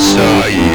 saw you.